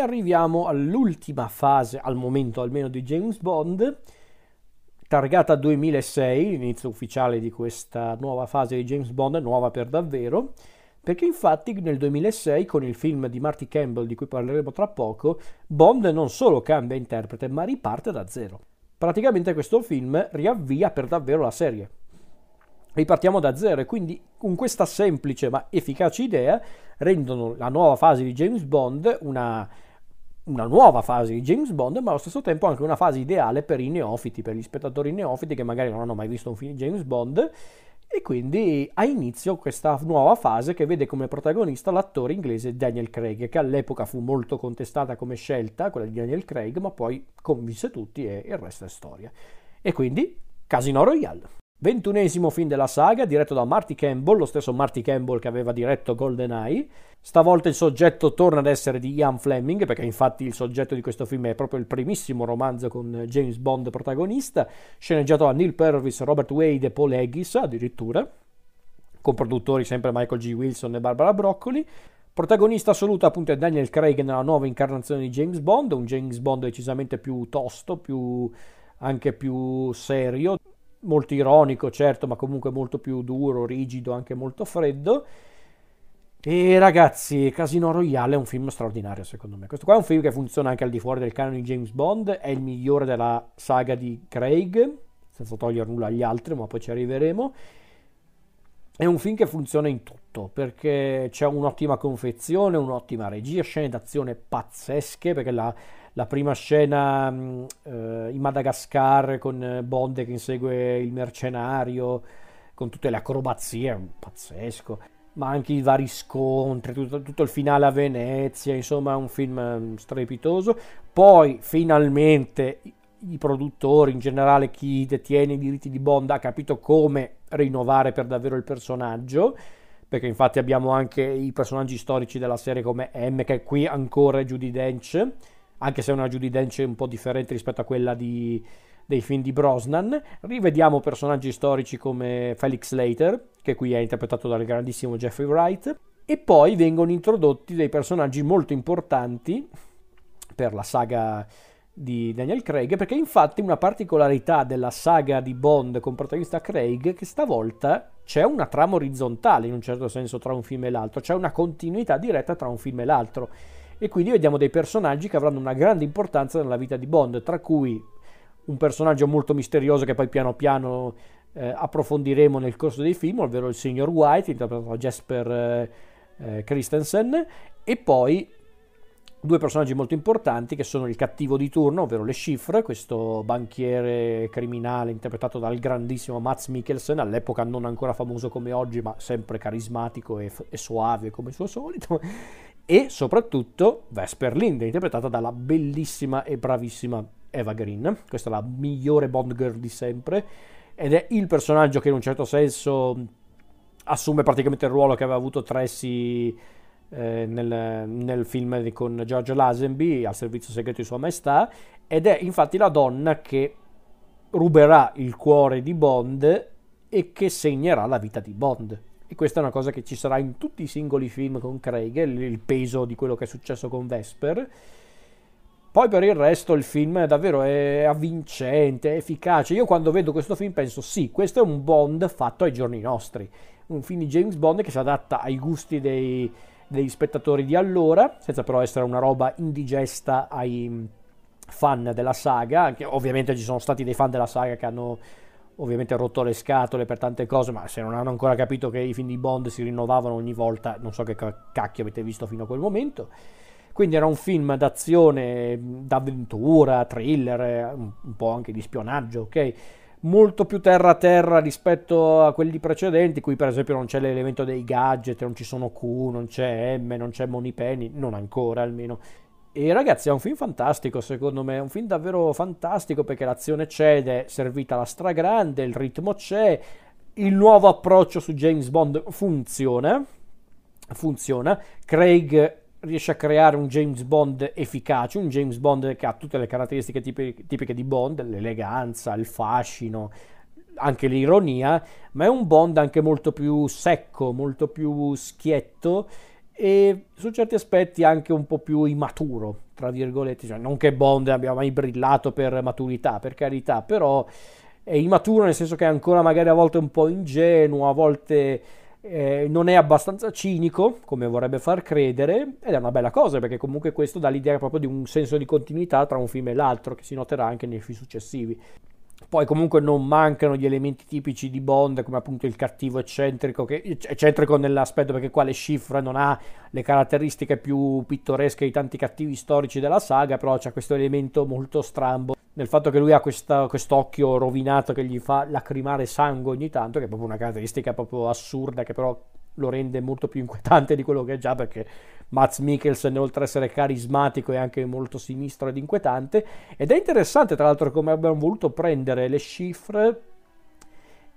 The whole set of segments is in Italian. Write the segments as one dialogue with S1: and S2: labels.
S1: arriviamo all'ultima fase, al momento almeno, di James Bond, targata 2006, l'inizio ufficiale di questa nuova fase di James Bond, nuova per davvero, perché infatti nel 2006 con il film di Marty Campbell di cui parleremo tra poco, Bond non solo cambia interprete ma riparte da zero. Praticamente questo film riavvia per davvero la serie. Ripartiamo da zero e quindi con questa semplice ma efficace idea rendono la nuova fase di James Bond una una nuova fase di James Bond, ma allo stesso tempo anche una fase ideale per i neofiti, per gli spettatori neofiti che magari non hanno mai visto un film di James Bond. E quindi ha inizio questa nuova fase che vede come protagonista l'attore inglese Daniel Craig, che all'epoca fu molto contestata come scelta, quella di Daniel Craig, ma poi convinse tutti e il resto è storia. E quindi Casino Royale. Ventunesimo film della saga, diretto da Marty Campbell, lo stesso Marty Campbell che aveva diretto GoldenEye. Stavolta il soggetto torna ad essere di Ian Fleming, perché infatti il soggetto di questo film è proprio il primissimo romanzo con James Bond protagonista, sceneggiato da Neil Purvis, Robert Wade e Paul Haggis addirittura, con produttori sempre Michael G. Wilson e Barbara Broccoli. Protagonista assoluto appunto è Daniel Craig nella nuova incarnazione di James Bond, un James Bond decisamente più tosto, più, anche più serio, molto ironico, certo, ma comunque molto più duro, rigido, anche molto freddo. E ragazzi, Casino Royale è un film straordinario secondo me. Questo qua è un film che funziona anche al di fuori del canone di James Bond, è il migliore della saga di Craig, senza togliere nulla agli altri, ma poi ci arriveremo. È un film che funziona in tutto, perché c'è un'ottima confezione, un'ottima regia, scene d'azione pazzesche, perché la, la prima scena mh, eh, in Madagascar con Bond che insegue il mercenario, con tutte le acrobazie, pazzesco, ma anche i vari scontri, tutto, tutto il finale a Venezia, insomma un film strepitoso. Poi finalmente i produttori, in generale chi detiene i diritti di Bond, ha capito come rinnovare per davvero il personaggio perché infatti abbiamo anche i personaggi storici della serie come M che qui ancora è Judy Dench anche se è una Judy Dench un po' differente rispetto a quella di, dei film di Brosnan. Rivediamo personaggi storici come Felix Slater, che qui è interpretato dal grandissimo Jeffrey Wright, e poi vengono introdotti dei personaggi molto importanti per la saga di Daniel Craig, perché infatti una particolarità della saga di Bond con protagonista Craig è che stavolta c'è una trama orizzontale in un certo senso tra un film e l'altro, c'è una continuità diretta tra un film e l'altro e quindi vediamo dei personaggi che avranno una grande importanza nella vita di Bond, tra cui un personaggio molto misterioso che poi piano piano eh, approfondiremo nel corso dei film, ovvero il signor White, interpretato da Jasper eh, eh, Christensen, e poi due personaggi molto importanti che sono il cattivo di turno, ovvero Le Chiffre, questo banchiere criminale interpretato dal grandissimo Mats Mikkelsen, all'epoca non ancora famoso come oggi, ma sempre carismatico e, e suave come il suo solito, e soprattutto Vesper Lind, interpretata dalla bellissima e bravissima Eva Green. Questa è la migliore Bond girl di sempre ed è il personaggio che in un certo senso assume praticamente il ruolo che aveva avuto Tracy eh, nel, nel, film con George Lazenby al servizio segreto di Sua Maestà ed è infatti la donna che ruberà il cuore di Bond e che segnerà la vita di Bond. E questa è una cosa che ci sarà in tutti i singoli film con Craig, il peso di quello che è successo con Vesper. Poi per il resto il film davvero è avvincente, è efficace. Io quando vedo questo film penso sì, questo è un Bond fatto ai giorni nostri. Un film di James Bond che si adatta ai gusti dei, degli spettatori di allora, senza però essere una roba indigesta ai fan della saga. Anche, ovviamente ci sono stati dei fan della saga che hanno ovviamente rotto le scatole per tante cose, ma se non hanno ancora capito che i film di Bond si rinnovavano ogni volta, non so che cacchio avete visto fino a quel momento. Quindi era un film d'azione, d'avventura, thriller, un po' anche di spionaggio, ok? Molto più terra a terra rispetto a quelli precedenti, qui per esempio non c'è l'elemento dei gadget, non ci sono Q, non c'è M, non c'è Moneypenny, non ancora almeno. E ragazzi è un film fantastico secondo me, è un film davvero fantastico perché l'azione c'è ed è servita alla stragrande, il ritmo c'è, il nuovo approccio su James Bond funziona, funziona, Craig riesce a creare un James Bond efficace, un James Bond che ha tutte le caratteristiche tipiche, tipiche di Bond, l'eleganza, il fascino, anche l'ironia, ma è un Bond anche molto più secco, molto più schietto e su certi aspetti anche un po' più immaturo, tra virgolette, cioè, non che Bond abbia mai brillato per maturità, per carità, però è immaturo nel senso che è ancora magari a volte un po' ingenuo, a volte eh, non è abbastanza cinico come vorrebbe far credere ed è una bella cosa perché comunque questo dà l'idea proprio di un senso di continuità tra un film e l'altro che si noterà anche nei film successivi. Poi comunque non mancano gli elementi tipici di Bond, come appunto il cattivo eccentrico, che, eccentrico nell'aspetto perché qua le cifre non ha le caratteristiche più pittoresche di tanti cattivi storici della saga, però c'è questo elemento molto strambo nel fatto che lui ha questa, quest'occhio rovinato che gli fa lacrimare sangue ogni tanto, che è proprio una caratteristica proprio assurda, che però lo rende molto più inquietante di quello che è già, perché Mats Mikkelsen, oltre ad essere carismatico, è anche molto sinistro ed inquietante. Ed è interessante, tra l'altro, come abbiamo voluto prendere le cifre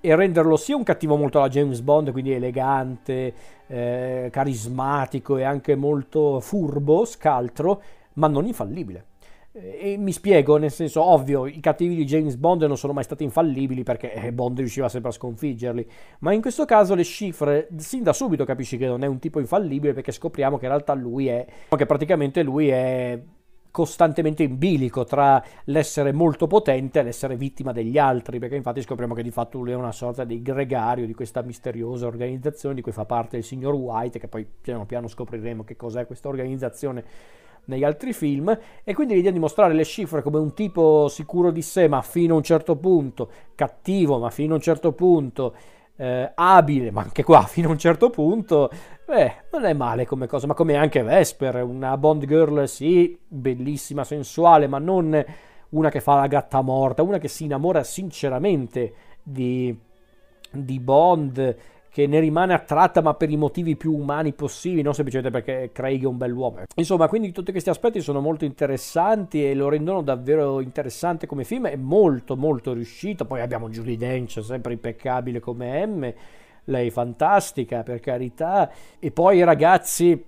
S1: e renderlo sia un cattivo molto alla James Bond, quindi elegante, eh, carismatico e anche molto furbo, scaltro, ma non infallibile. E mi spiego, nel senso, ovvio, i cattivi di James Bond non sono mai stati infallibili perché eh, Bond riusciva sempre a sconfiggerli, ma in questo caso le cifre, sin da subito capisci che non è un tipo infallibile perché scopriamo che in realtà lui è, che praticamente lui è costantemente in bilico tra l'essere molto potente e l'essere vittima degli altri, perché infatti scopriamo che di fatto lui è una sorta di gregario di questa misteriosa organizzazione di cui fa parte il signor White, che poi piano piano scopriremo che cos'è questa organizzazione negli altri film e quindi l'idea di mostrare le cifre come un tipo sicuro di sé ma fino a un certo punto, cattivo ma fino a un certo punto, eh, abile ma anche qua fino a un certo punto, beh, non è male come cosa, ma come anche Vesper, una Bond girl sì, bellissima, sensuale, ma non una che fa la gatta morta, una che si innamora sinceramente di, di Bond che ne rimane attratta ma per i motivi più umani possibili, non semplicemente perché Craig è un bell'uomo. Insomma, quindi tutti questi aspetti sono molto interessanti e lo rendono davvero interessante come film, è molto molto riuscito. Poi abbiamo Julie Dench, sempre impeccabile come M, lei fantastica per carità. E poi ragazzi,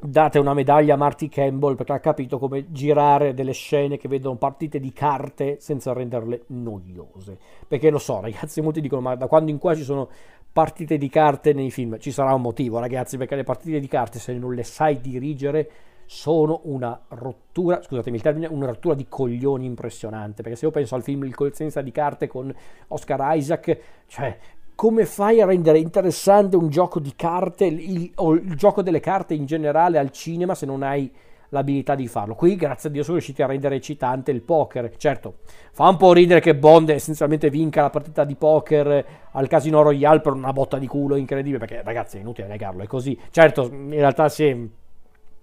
S1: date una medaglia a Marty Campbell perché ha capito come girare delle scene che vedono partite di carte senza renderle noiose. Perché lo so, ragazzi, molti dicono: ma da quando in qua ci sono partite di carte nei film. Ci sarà un motivo, ragazzi, perché le partite di carte, se non le sai dirigere, sono una rottura, scusatemi il termine, una rottura di coglioni impressionante. Perché se io penso al film Il collezionista di carte con Oscar Isaac, cioè come fai a rendere interessante un gioco di carte il, o il gioco delle carte in generale al cinema se non hai l'abilità di farlo. Qui, grazie a Dio, sono riusciti a rendere eccitante il poker. Certo, fa un po' ridere che Bond essenzialmente vinca la partita di poker al Casino Royale per una botta di culo incredibile, perché ragazzi è inutile negarlo, è così. Certo, in realtà sì,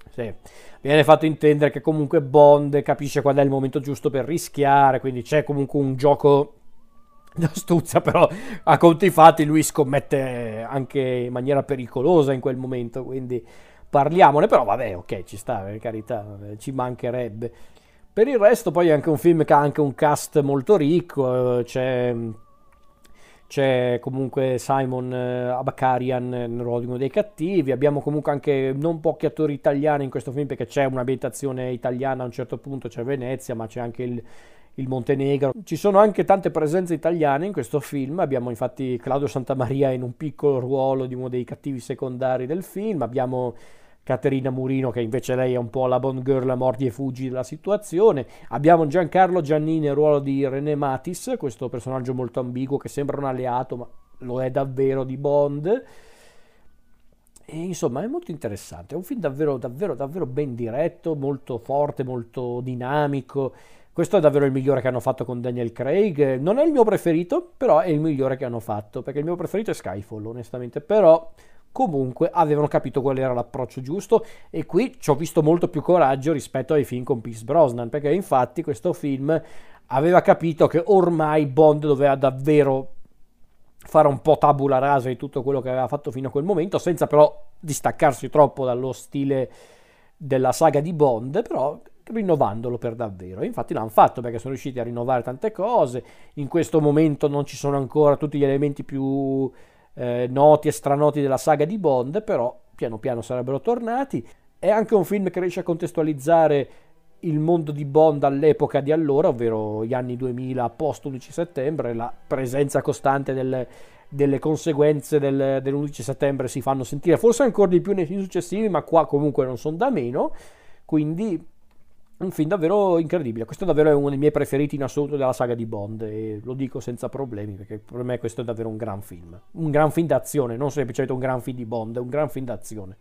S1: sì. viene fatto intendere che comunque Bond capisce qual è il momento giusto per rischiare, quindi c'è comunque un gioco d'astuzia, però a conti fatti lui scommette anche in maniera pericolosa in quel momento, quindi parliamone, però vabbè, ok, ci sta, per carità, ci mancherebbe. Per il resto poi è anche un film che ha anche un cast molto ricco, c'è, c'è comunque Simon eh, Abakarian nel ruolo di uno dei cattivi, abbiamo comunque anche non pochi attori italiani in questo film perché c'è un'ambientazione italiana a un certo punto, c'è Venezia, ma c'è anche il, il Montenegro. Ci sono anche tante presenze italiane in questo film, abbiamo infatti Claudio Santamaria in un piccolo ruolo di uno dei cattivi secondari del film, abbiamo Caterina Murino che invece lei è un po' la Bond girl a mordi e fuggi della situazione. Abbiamo Giancarlo Giannini nel ruolo di René Matis, questo personaggio molto ambiguo che sembra un alleato ma lo è davvero di Bond. E insomma è molto interessante, è un film davvero, davvero, davvero ben diretto, molto forte, molto dinamico. Questo è davvero il migliore che hanno fatto con Daniel Craig. Non è il mio preferito, però è il migliore che hanno fatto, perché il mio preferito è Skyfall, onestamente. Però comunque avevano capito qual era l'approccio giusto e qui ci ho visto molto più coraggio rispetto ai film con Pierce Brosnan perché infatti questo film aveva capito che ormai Bond doveva davvero fare un po' tabula rasa di tutto quello che aveva fatto fino a quel momento senza però distaccarsi troppo dallo stile della saga di Bond però rinnovandolo per davvero. infatti l'hanno fatto perché sono riusciti a rinnovare tante cose. In questo momento non ci sono ancora tutti gli elementi più eh, noti e stranoti della saga di Bond, però piano piano sarebbero tornati. È anche un film che riesce a contestualizzare il mondo di Bond all'epoca di allora, ovvero gli anni 2000 post 11 settembre, la presenza costante del, delle conseguenze del, dell'11 settembre si fanno sentire, forse ancora di più nei film successivi, ma qua comunque non sono da meno, quindi un film davvero incredibile. Questo davvero è uno dei miei preferiti in assoluto della saga di Bond e lo dico senza problemi perché per me questo è davvero un gran film. Un gran film d'azione, non semplicemente un gran film di Bond, è un gran film d'azione.